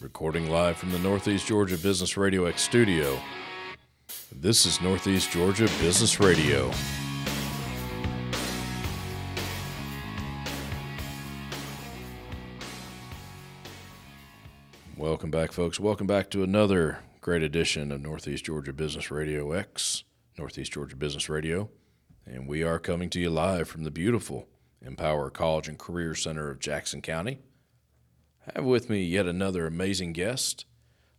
Recording live from the Northeast Georgia Business Radio X studio. This is Northeast Georgia Business Radio. Welcome back, folks. Welcome back to another great edition of Northeast Georgia Business Radio X, Northeast Georgia Business Radio. And we are coming to you live from the beautiful Empower College and Career Center of Jackson County. I have with me yet another amazing guest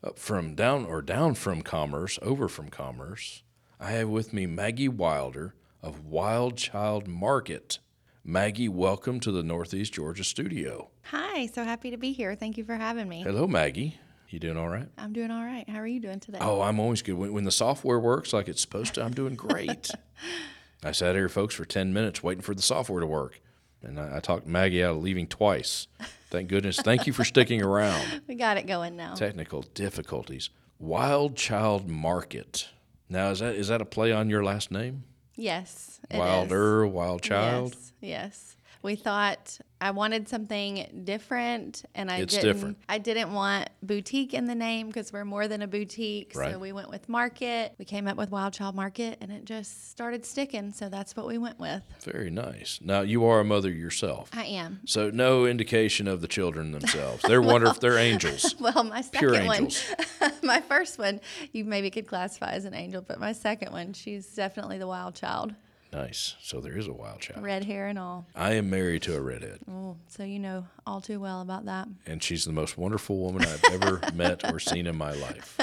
up from down or down from Commerce, over from Commerce. I have with me Maggie Wilder of Wild Child Market. Maggie, welcome to the Northeast Georgia studio. Hi, so happy to be here. Thank you for having me. Hello, Maggie. You doing all right? I'm doing all right. How are you doing today? Oh, I'm always good. When, when the software works like it's supposed to, I'm doing great. I sat here, folks, for 10 minutes waiting for the software to work. And I, I talked Maggie out of leaving twice. Thank goodness. Thank you for sticking around. we got it going now. Technical difficulties. Wild Child Market. Now, is that is that a play on your last name? Yes. it is. Wilder, Wild Child? Yes. Yes. We thought I wanted something different, and I It's didn't. different. I didn't want boutique in the name because we're more than a boutique. Right. So we went with market. We came up with Wild Child Market, and it just started sticking. So that's what we went with. Very nice. Now, you are a mother yourself. I am. So, no indication of the children themselves. They're wonderful. They're angels. Well, my second Pure one, my first one, you maybe could classify as an angel, but my second one, she's definitely the wild child, Nice. So, there is a wild child. red hair and all. I am married to a redhead. Oh, so you know all too well about that. and she's the most wonderful woman I've ever met or seen in my life.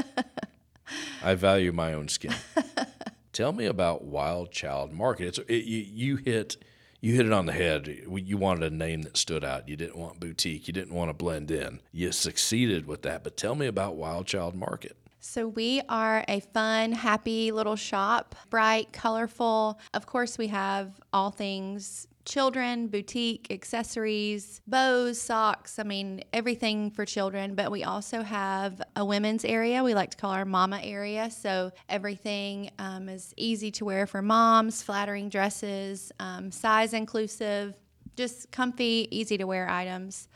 I value my own skin. Tell me about Wild Child Market. It's it, you, you hit you hit it on the head. You wanted a name that stood out. You didn't want boutique. You didn't want to blend in. You succeeded with that. But tell me about Wild Child Market. So we are a fun, happy little shop, bright, colorful. Of course, we have all things children, boutique, accessories, bows, socks, I mean, everything for children. But we also have a women's area. We like to call our mama area. So everything um, is easy to wear for moms, flattering dresses, um, size inclusive, just comfy, easy to wear items.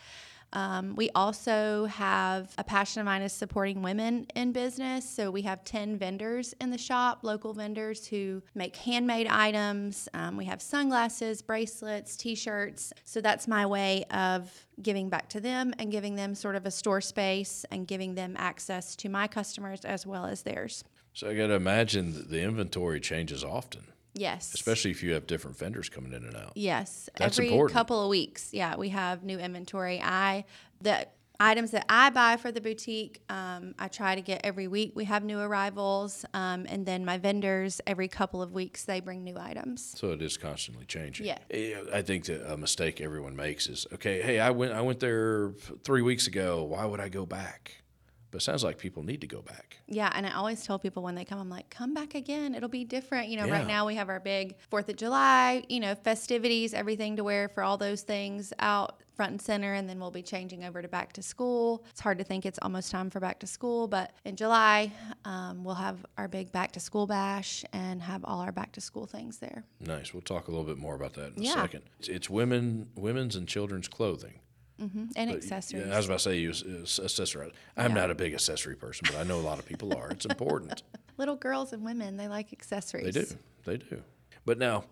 Um, we also have a passion of mine is supporting women in business. So we have 10 vendors in the shop, local vendors who make handmade items. Um, we have sunglasses, bracelets, t shirts. So that's my way of giving back to them and giving them sort of a store space and giving them access to my customers as well as theirs. So I got to imagine the inventory changes often, Yes. especially if you have different vendors coming in and out. Yes, That's every important. couple of weeks. Yeah, we have new inventory. I the items that I buy for the boutique, um, I try to get every week. We have new arrivals, um, and then my vendors every couple of weeks they bring new items. So it is constantly changing. Yeah. Eh, I think that a mistake everyone makes is okay. Hey, I went I went there three weeks ago. Why would I go back? But it sounds like people need to go back. Yeah, and I always tell people when they come, I'm like, come back again. It'll be different. You know, Yeah. right now we have our big Fourth of July, you know, festivities, everything to wear for all those things out front and center, and then we'll be changing over to back to school. It's hard to think it's almost time for back to school, but in July um, we'll have our big back to school bash and have all our back to school things there. Nice. We'll talk a little bit more about that in a second. It's, it's women, women's and children's clothing. Mm-hmm. And But, accessories. Yeah, I was about to say you accessory. I'm not a big accessory person, but I know a lot of people are. It's important. Little girls and women, they like accessories. They do. They do. But now,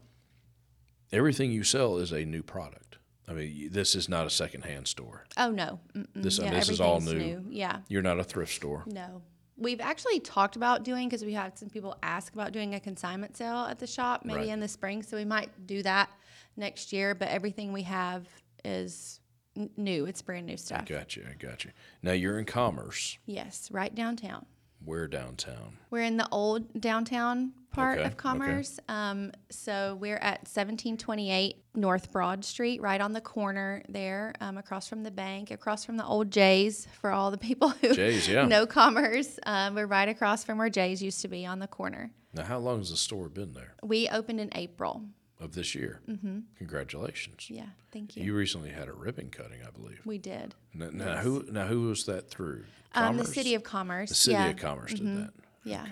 everything you sell is a new product. I mean, this is not a secondhand store. Oh no. Mm-mm. This- uh, yeah, this is all everything's new. Yeah. You're not a thrift store. No. We've actually talked about doing because we had some people ask about doing a consignment sale at the shop maybe Right. in the spring. So we might do that next year. But everything we have is n- new. It's brand new stuff. Got you. I got you. Now you're in Commerce. Yes, right downtown. Where downtown? We're in the old downtown part Okay, of okay. Commerce. Um, so we're at 1728 North Broad Street, right on the corner there, um, across from the bank, across from the old Jay's for all the people who Jay's, yeah. know Commerce. Um, we're right across from where Jay's used to be on the corner. Now, how long has the store been there We opened in April. Of this year? Mm-hmm. Congratulations. Yeah, thank you. You recently had a ribbon cutting, I believe. we did. Now, now who now who was that through? Um, the City of Commerce. the city yeah. of Commerce did that. Yeah.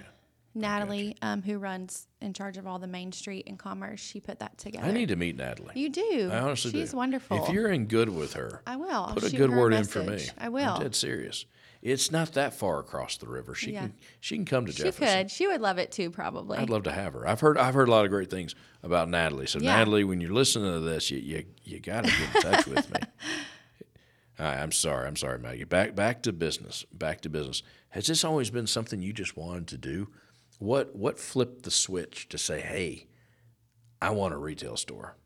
Natalie, um, who runs in charge of all the Main Street and Commerce, she put that together. I need to meet Natalie. You do. I honestly She's do. wonderful. If you're in good with her, I will. I'll put a good word in for me. I will. I'm dead serious. It's not that far across the river. She Yeah. can she can come to She Jefferson. She could. She would love it too, probably. I'd love to have her. I've heard I've heard a lot of great things about Natalie. So Yeah. Natalie, when you're listening to this, you you, you got to get in touch with me. Right, I'm sorry. I'm sorry, Maggie. Back back to business. Back to business. Has this always been something you just wanted to do? What what flipped the switch to say, "Hey, I want a retail store"?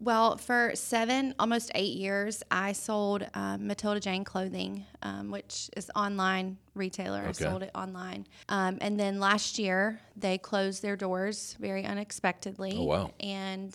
Well, for seven, almost eight years, I sold um, Matilda Jane clothing, um, which is online retailer. I Okay. sold it online, um, and then last year they closed their doors very unexpectedly. Oh, wow. And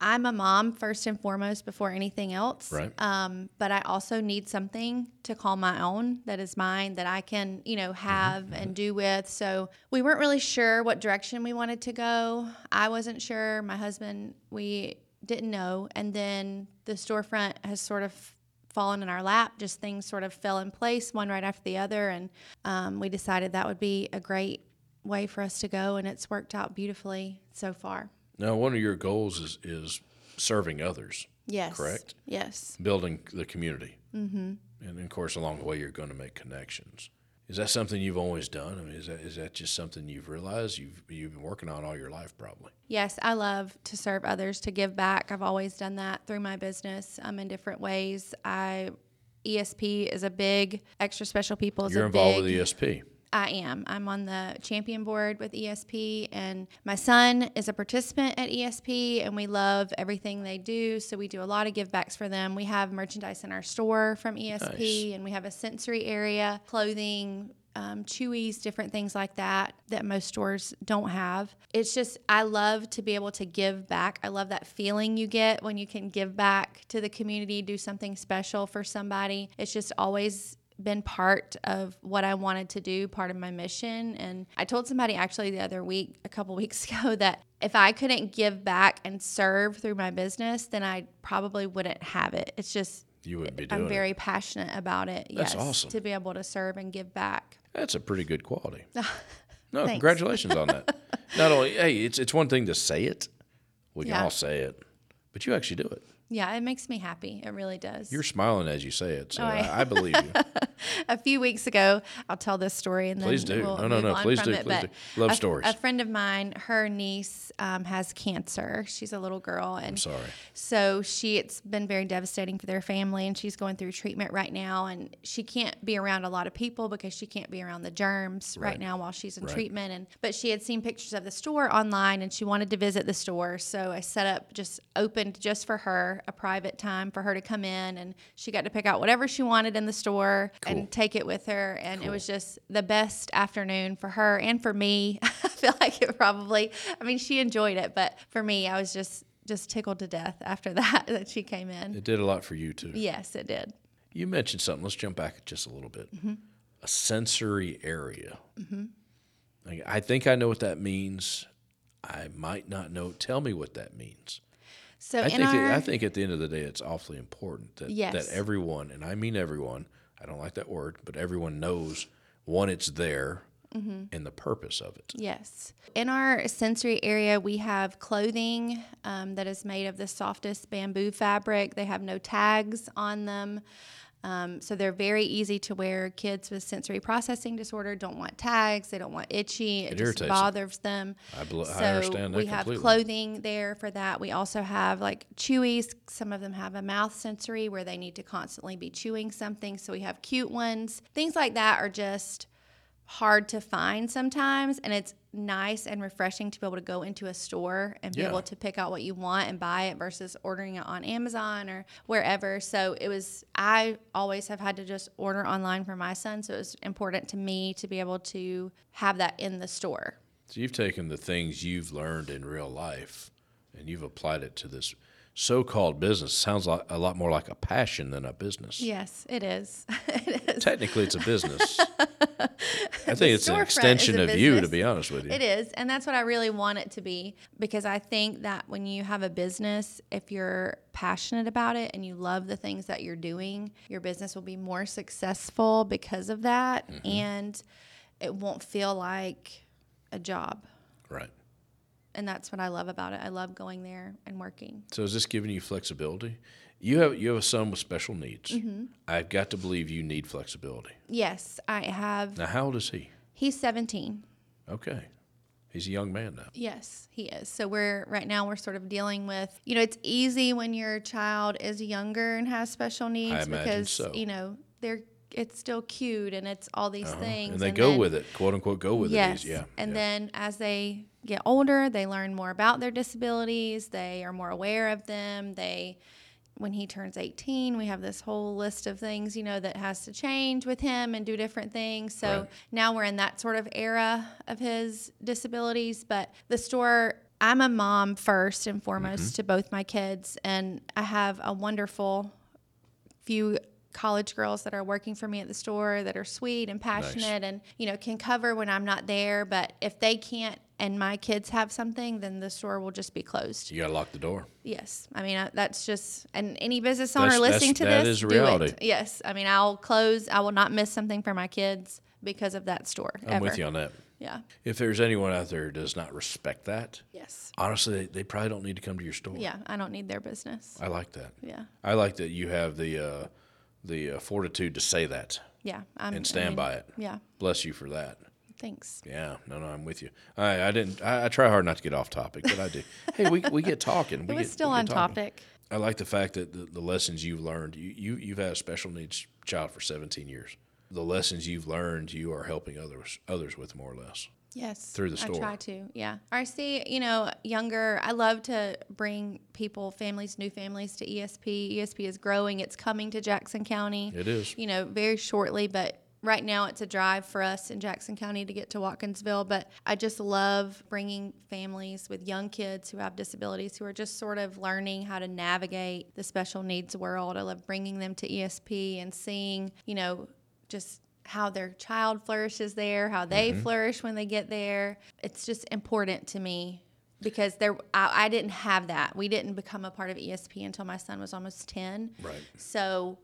I'm a mom first and foremost before anything else. Right. Um, but I also need something to call my own that is mine that I can, you know, have and do with. So we weren't really sure what direction we wanted to go. I wasn't sure. My husband, we didn't know. And then the storefront has sort of fallen in our lap. Just things sort of fell in place, one right after the other. And um, we decided that would be a great way for us to go. And it's worked out beautifully so far. Now, one of your goals is is serving others, Yes. Correct. Yes. building the community, mm-hmm. and of course, along the way, you're going to make connections. Is that something you've always done? I mean, is that is that just something you've realized you've you've been working on all your life, probably? Yes, I love to serve others, to give back. I've always done that through my business um, in different ways. I ESP is a big extra special people. Is You're a involved big, with ESP. I am. I'm on the champion board with ESP, and my son is a participant at ESP, and we love everything they do. So we do a lot of give backs for them. We have merchandise in our store from ESP, Nice. and we have a sensory area, clothing, um, chewies, different things like that that most stores don't have. It's just, I love to be able to give back. I love that feeling you get when you can give back to the community, do something special for somebody. It's just always been part of what I wanted to do, part of my mission. And I told somebody actually the other week, a couple weeks ago, that if I couldn't give back and serve through my business, then I probably wouldn't have it. It's just, You wouldn't be doing I'm very passionate about it. That's yes, awesome. To be able to serve and give back. That's a pretty good quality. No, congratulations on that. Not only, hey, it's it's one thing to say it. We can Yeah. all say it, but you actually do it. Yeah, it makes me happy. It really does. You're smiling as you say it, so Oh, I- I, believe you. a few weeks ago, I'll tell this story and Please then do. we'll No, no, no. Please do, it. please do. Love a- stories. A friend of mine, her niece um, has cancer. She's a little girl, and I'm sorry. so she it's been very devastating for their family, and she's going through treatment right now, and she can't be around a lot of people because she can't be around the germs right, Right. now while she's in Right. treatment. And but she had seen pictures of the store online, and she wanted to visit the store, so I set up just opened just for her a private time for her to come in, and she got to pick out whatever she wanted in the store Cool. and take it with her, and it was just the best afternoon for her and for me. I feel like it probably. I mean, she enjoyed it, but for me, I was just just tickled to death after that that she came in. It did a lot for you too. Yes, it did. You mentioned something. Let's jump back just a little bit. Mm-hmm. A sensory area. Like, I think I know what that means. I might not know. Tell me what that means. So I think our it, I think at the end of the day, it's awfully important that Yes. that everyone, and I mean everyone. I don't like that word, but everyone knows one, it's there, Mm-hmm. and the purpose of it. Yes. In our sensory area, we have clothing um, that is made of the softest bamboo fabric. They have no tags on them. Um, so they're very easy to wear. Kids with sensory processing disorder don't want tags. They don't want itchy. It, It just bothers them. I I so understand that we have clothing there for that. We also have like chewies. Some of them have a mouth sensory where they need to constantly be chewing something. So we have cute ones. Things like that are just hard to find sometimes and it's nice and refreshing to be able to go into a store and be Yeah. able to pick out what you want and buy it versus ordering it on Amazon or wherever. So it was I always have had to just order online for my son, so it was important to me to be able to have that in the store. So you've taken the things you've learned in real life, and you've applied it to this so-called business. Sounds like a lot more like a passion than a business. Yes, it is. it is. Technically, it's a business. I think it's an extension of you, to be honest with you. It is, and that's what I really want it to be because I think that when you have a business, if you're passionate about it and you love the things that you're doing, your business will be more successful because of that, Mm-hmm. and it won't feel like a job. Right. And that's what I love about it. I love going there and working. So is this giving you flexibility? You have you have a son with special needs. Mm-hmm. I've got to believe you need flexibility. Yes, I have. Now, how old is he? He's 17. Okay, he's a young man now. Yes, he is. So we're right now we're sort of dealing with, you know, it's easy when your child is younger and has special needs because so. you know they're it's still cute and it's all these things and they go then- with it, quote unquote, go with Yes. it. Yeah, And yeah. then as they get older, they learn more about their disabilities. They are more aware of them. They, when he turns 18, we have this whole list of things, you know, that has to change with him and do different things. So Right. now we're in that sort of era of his disabilities. But the store, I'm a mom first and foremost Mm-hmm. to both my kids. And I have a wonderful few college girls that are working for me at the store that are sweet and passionate and you know can cover when I'm not there but if they can't and my kids have something then the store will just be closed you got to lock the door. yes I mean I, that's just and any business owner That's- listening to that this is do reality. it yes I mean I'll close I will not miss something for my kids because of that store I'm ever. with you on that. yeah If there's anyone out there who does not respect that, yes honestly, they, they probably don't need to come to your store. yeah I don't need their business I like that. yeah I like that you have the uh, the uh, fortitude to say that yeah I'm, and I stand mean, by it. yeah Bless you for that. Thanks Yeah, no, no, I'm with you. I, I didn't. I, I try hard not to get off topic, but I do. hey, we, we get talking. it we was get, still on talking. topic I like the fact that the, the lessons you've learned. You, you you've had a special needs child for 17 years. The lessons you've learned, you are helping others others with more or less. Yes. Through the store. I try to, yeah. I see, you know, younger, I love to bring people, families, new families to ESP. ESP is growing, it's coming to Jackson County. It is. You know, very shortly, but right now it's a drive for us in Jackson County to get to Watkinsville. But I just love bringing families with young kids who have disabilities who are just sort of learning how to navigate the special needs world. I love bringing them to ESP and seeing, you know, just how their child flourishes there, how they Mm-hmm. flourish when they get there. It's just important to me because there I, I didn't have that. We didn't become a part of ESP until my son was almost 10. Right. So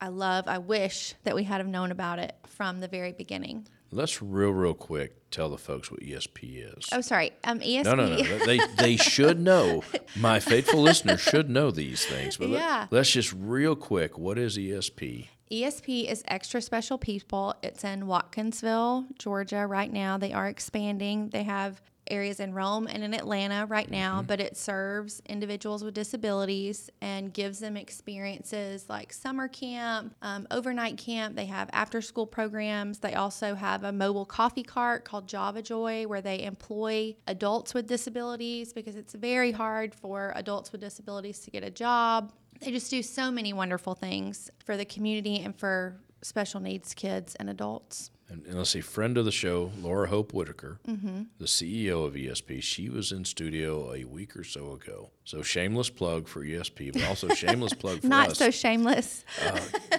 I love, I wish that we had have known about it from the very beginning. Let's real real quick tell the folks what ESP is. Oh, sorry. Um, ESP. No, no, no. They they should know. My faithful listeners should know these things. But Yeah. let, us just real quick. What is ESP? ESP is Extra Special People. It's in Watkinsville, Georgia, right now. They are expanding. They have areas in Rome and in Atlanta right now, but it serves individuals with disabilities and gives them experiences like summer camp, um, overnight camp. They have after school programs. They also have a mobile coffee cart called Java Joy where they employ adults with disabilities because it's very hard for adults with disabilities to get a job. They just do so many wonderful things for the community and for special needs kids and adults. And, and let's see, friend of the show, Laura Hope Whitaker, Mm-hmm. the CEO of ESP. She was in studio a week or so ago. So shameless plug for ESP, but also shameless plug for us. Not us. so shameless.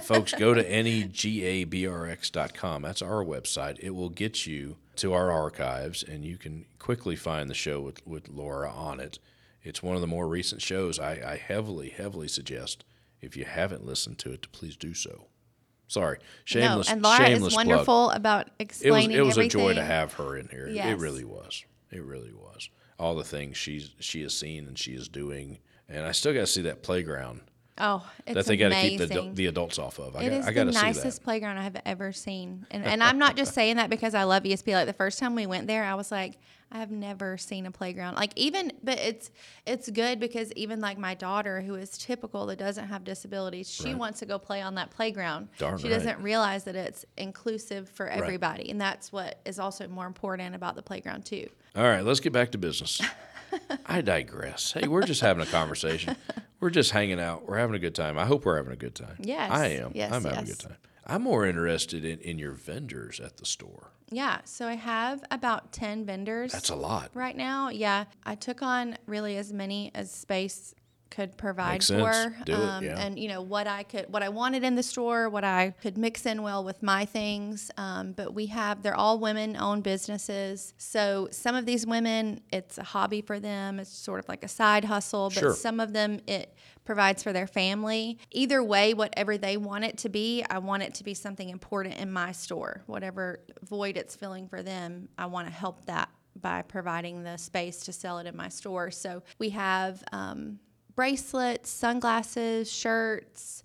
Folks, go to negabrx.com. That's our website. It will get you to our archives, and you can quickly find the show with, with Laura on it. It's one of the more recent shows. I, I heavily, heavily suggest if you haven't listened to it, to please do so. Sorry, shameless. no, and Laura shameless is plug. wonderful about It was explaining it was everything. a joy to have her in here. It really was. It really was. All the things she's she has seen and she is doing, and I still got to see that playground Oh, it's that they got to keep the, the adults off of. I It got, is I got the to see nicest playground I have ever seen. And, and I'm not just saying that because I love ESP. Like the first time we went there, I was like, I have never seen a playground. Like even, but it's it's good because even like my daughter, who is typical that doesn't have disabilities, she Right. wants to go play on that playground. Darn she right. doesn't realize that it's inclusive for everybody, and that's what is also more important about the playground too. All right, let's get back to business. I digress. Hey, we're just having a conversation. We're just hanging out. We're having a good time. I hope we're having a good time. Yes, I am. yes, I'm having a good time. I'm more interested in, in your vendors at the store. Yeah, so I have about ten vendors. That's a lot. right now. Yeah, I took on really as many as space could provide for, Do it, um, yeah. and you know what I could, what I wanted in the store, what I could mix in well with my things. Um, but we have, they're all women-owned businesses, so some of these women, it's a hobby for them. It's sort of like a side hustle, but Sure. some of them it provides for their family. Either way, whatever they want it to be, I want it to be something important in my store. Whatever void it's filling for them, I want to help that by providing the space to sell it in my store. So we have um, bracelets, sunglasses, shirts,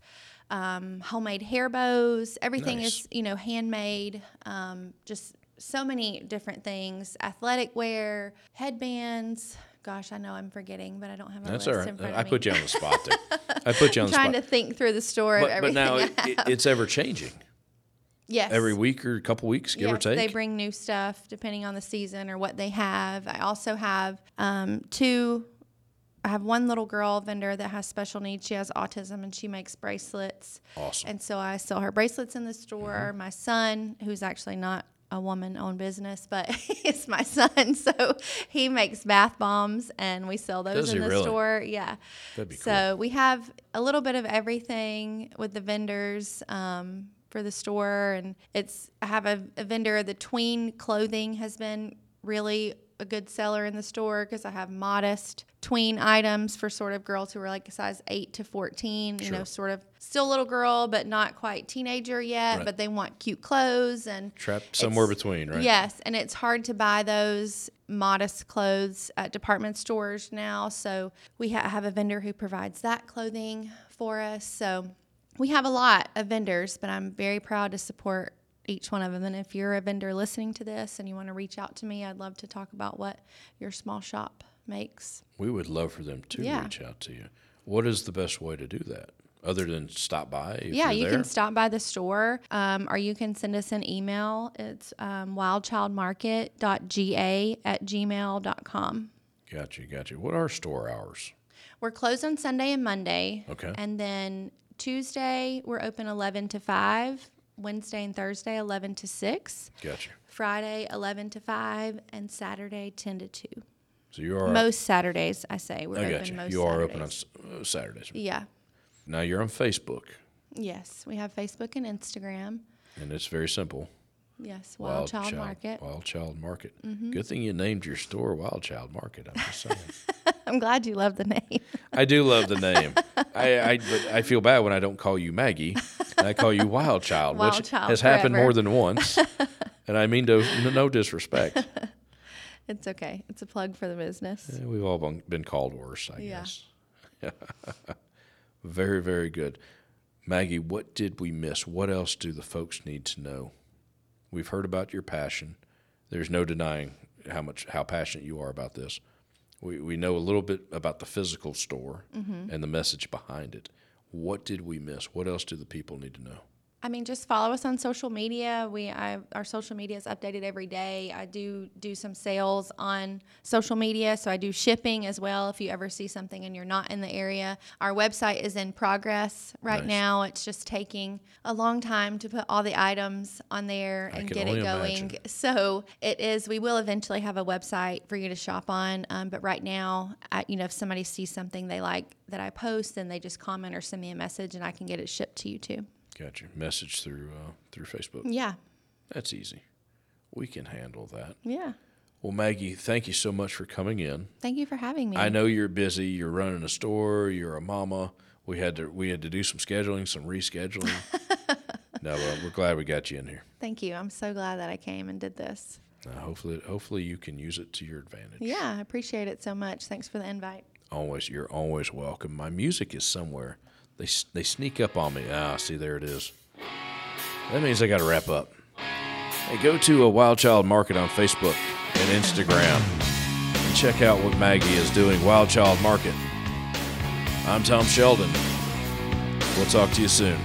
um, homemade hair bows. Everything Nice. is, you know, handmade. Um, just so many different things athletic wear, headbands. Gosh, I know I'm forgetting, but I don't have a That's list all right. in front of I me. put you on the spot there. I put you on I'm the trying spot. to think through the store of but, but now it, it, it's ever changing. yes. Every week or a couple weeks, give or take. They bring new stuff depending on the season or what they have. I also have um, two. I have one little girl vendor that has special needs. She has autism and she makes bracelets. awesome. And so I sell her bracelets in the store. Mm-hmm. My son, who's actually not a woman owned business, but it's my son. So he makes bath bombs and we sell those Does in he the really? store. Yeah. That'd be so we have a little bit of everything with the vendors. Um, for the store and it's i have a, a vendor the tween clothing has been really a good seller in the store because i have modest tween items for sort of girls who are like size 8 to 14 you know sort of still little girl but not quite teenager yet Right. but they want cute clothes and Trapped somewhere between, right? Yes, and it's hard to buy those modest clothes at department stores now. So we ha- have a vendor who provides that clothing for us. So we have a lot of vendors, but I'm very proud to support each one of them. And if you're a vendor listening to this and you want to reach out to me, I'd love to talk about what your small shop makes. We would love for them to Yeah. reach out to you. What is the best way to do that, other than stop by? If yeah, you there? can stop by the store um, or you can send us an email. It's um, wildchildmarket.ga at gmail.com. Got you, got you. What are store hours? We're closed on Sunday and Monday. Okay. And then Tuesday, we're open 11 to 5. Wednesday and Thursday, 11 to 6. Got you. Friday, 11 to 5. And Saturday, 10 to 2. So you are. Most Saturdays, I say. We're I open most You are open on uh, Saturdays. Yeah. Now you're on Facebook, Yes. We have Facebook and Instagram. and it's very simple. Yes. Wild, Child, Market. Mm-hmm. Wild Child Market. Good thing you named your store Wild Child Market. I'm just saying. I'm glad you love the name. I do love the name. I, I but I feel bad when I don't call you Maggie. I call you Wild Child, Wild which Child has happened more than once. and I mean no, no disrespect. It's okay. It's a plug for the business. Eh, We've all been- been called worse, I Yeah. guess. very, very good. Maggie, what did we miss? What else do the folks need to know? We've heard about your passion. There's no denying how much how passionate you are about this. We we know a little bit about the physical store Mm-hmm. and the message behind it. What did we miss? What else do the people need to know? I mean, just follow us on social media. We I, our social media is updated every day. I do do some sales on social media, so I do shipping as well. If you ever see something and you're not in the area, our website is in progress right Nice. now. It's just taking a long time to put all the items on there I and get it going. imagine. So it is. We will eventually have a website for you to shop on, um, but right now, I, you know, if somebody sees something they like that I post, then they just comment or send me a message, and I can get it shipped to you too. Got your message through uh, through Facebook. Yeah. That's easy. We can handle that. Yeah. Well, Maggie, thank you so much for coming in. Thank you for having me. I know you're busy. You're running a store. You're a mama. We had to we had to do some scheduling, some rescheduling. no, well, we're glad we got you in here. Thank you. I'm so glad that I came and did this. Uh, hopefully, hopefully you can use it to your advantage. Yeah, I appreciate it so much. Thanks for the invite. Always, you're always welcome. My music is somewhere. They they sneak up on me. Ah, see there it is. That means I got to wrap up. Hey, go to a Wild Child Market on Facebook and Instagram and check out what Maggie is doing. Wild Child Market. I'm Tom Sheldon. We'll talk to you soon.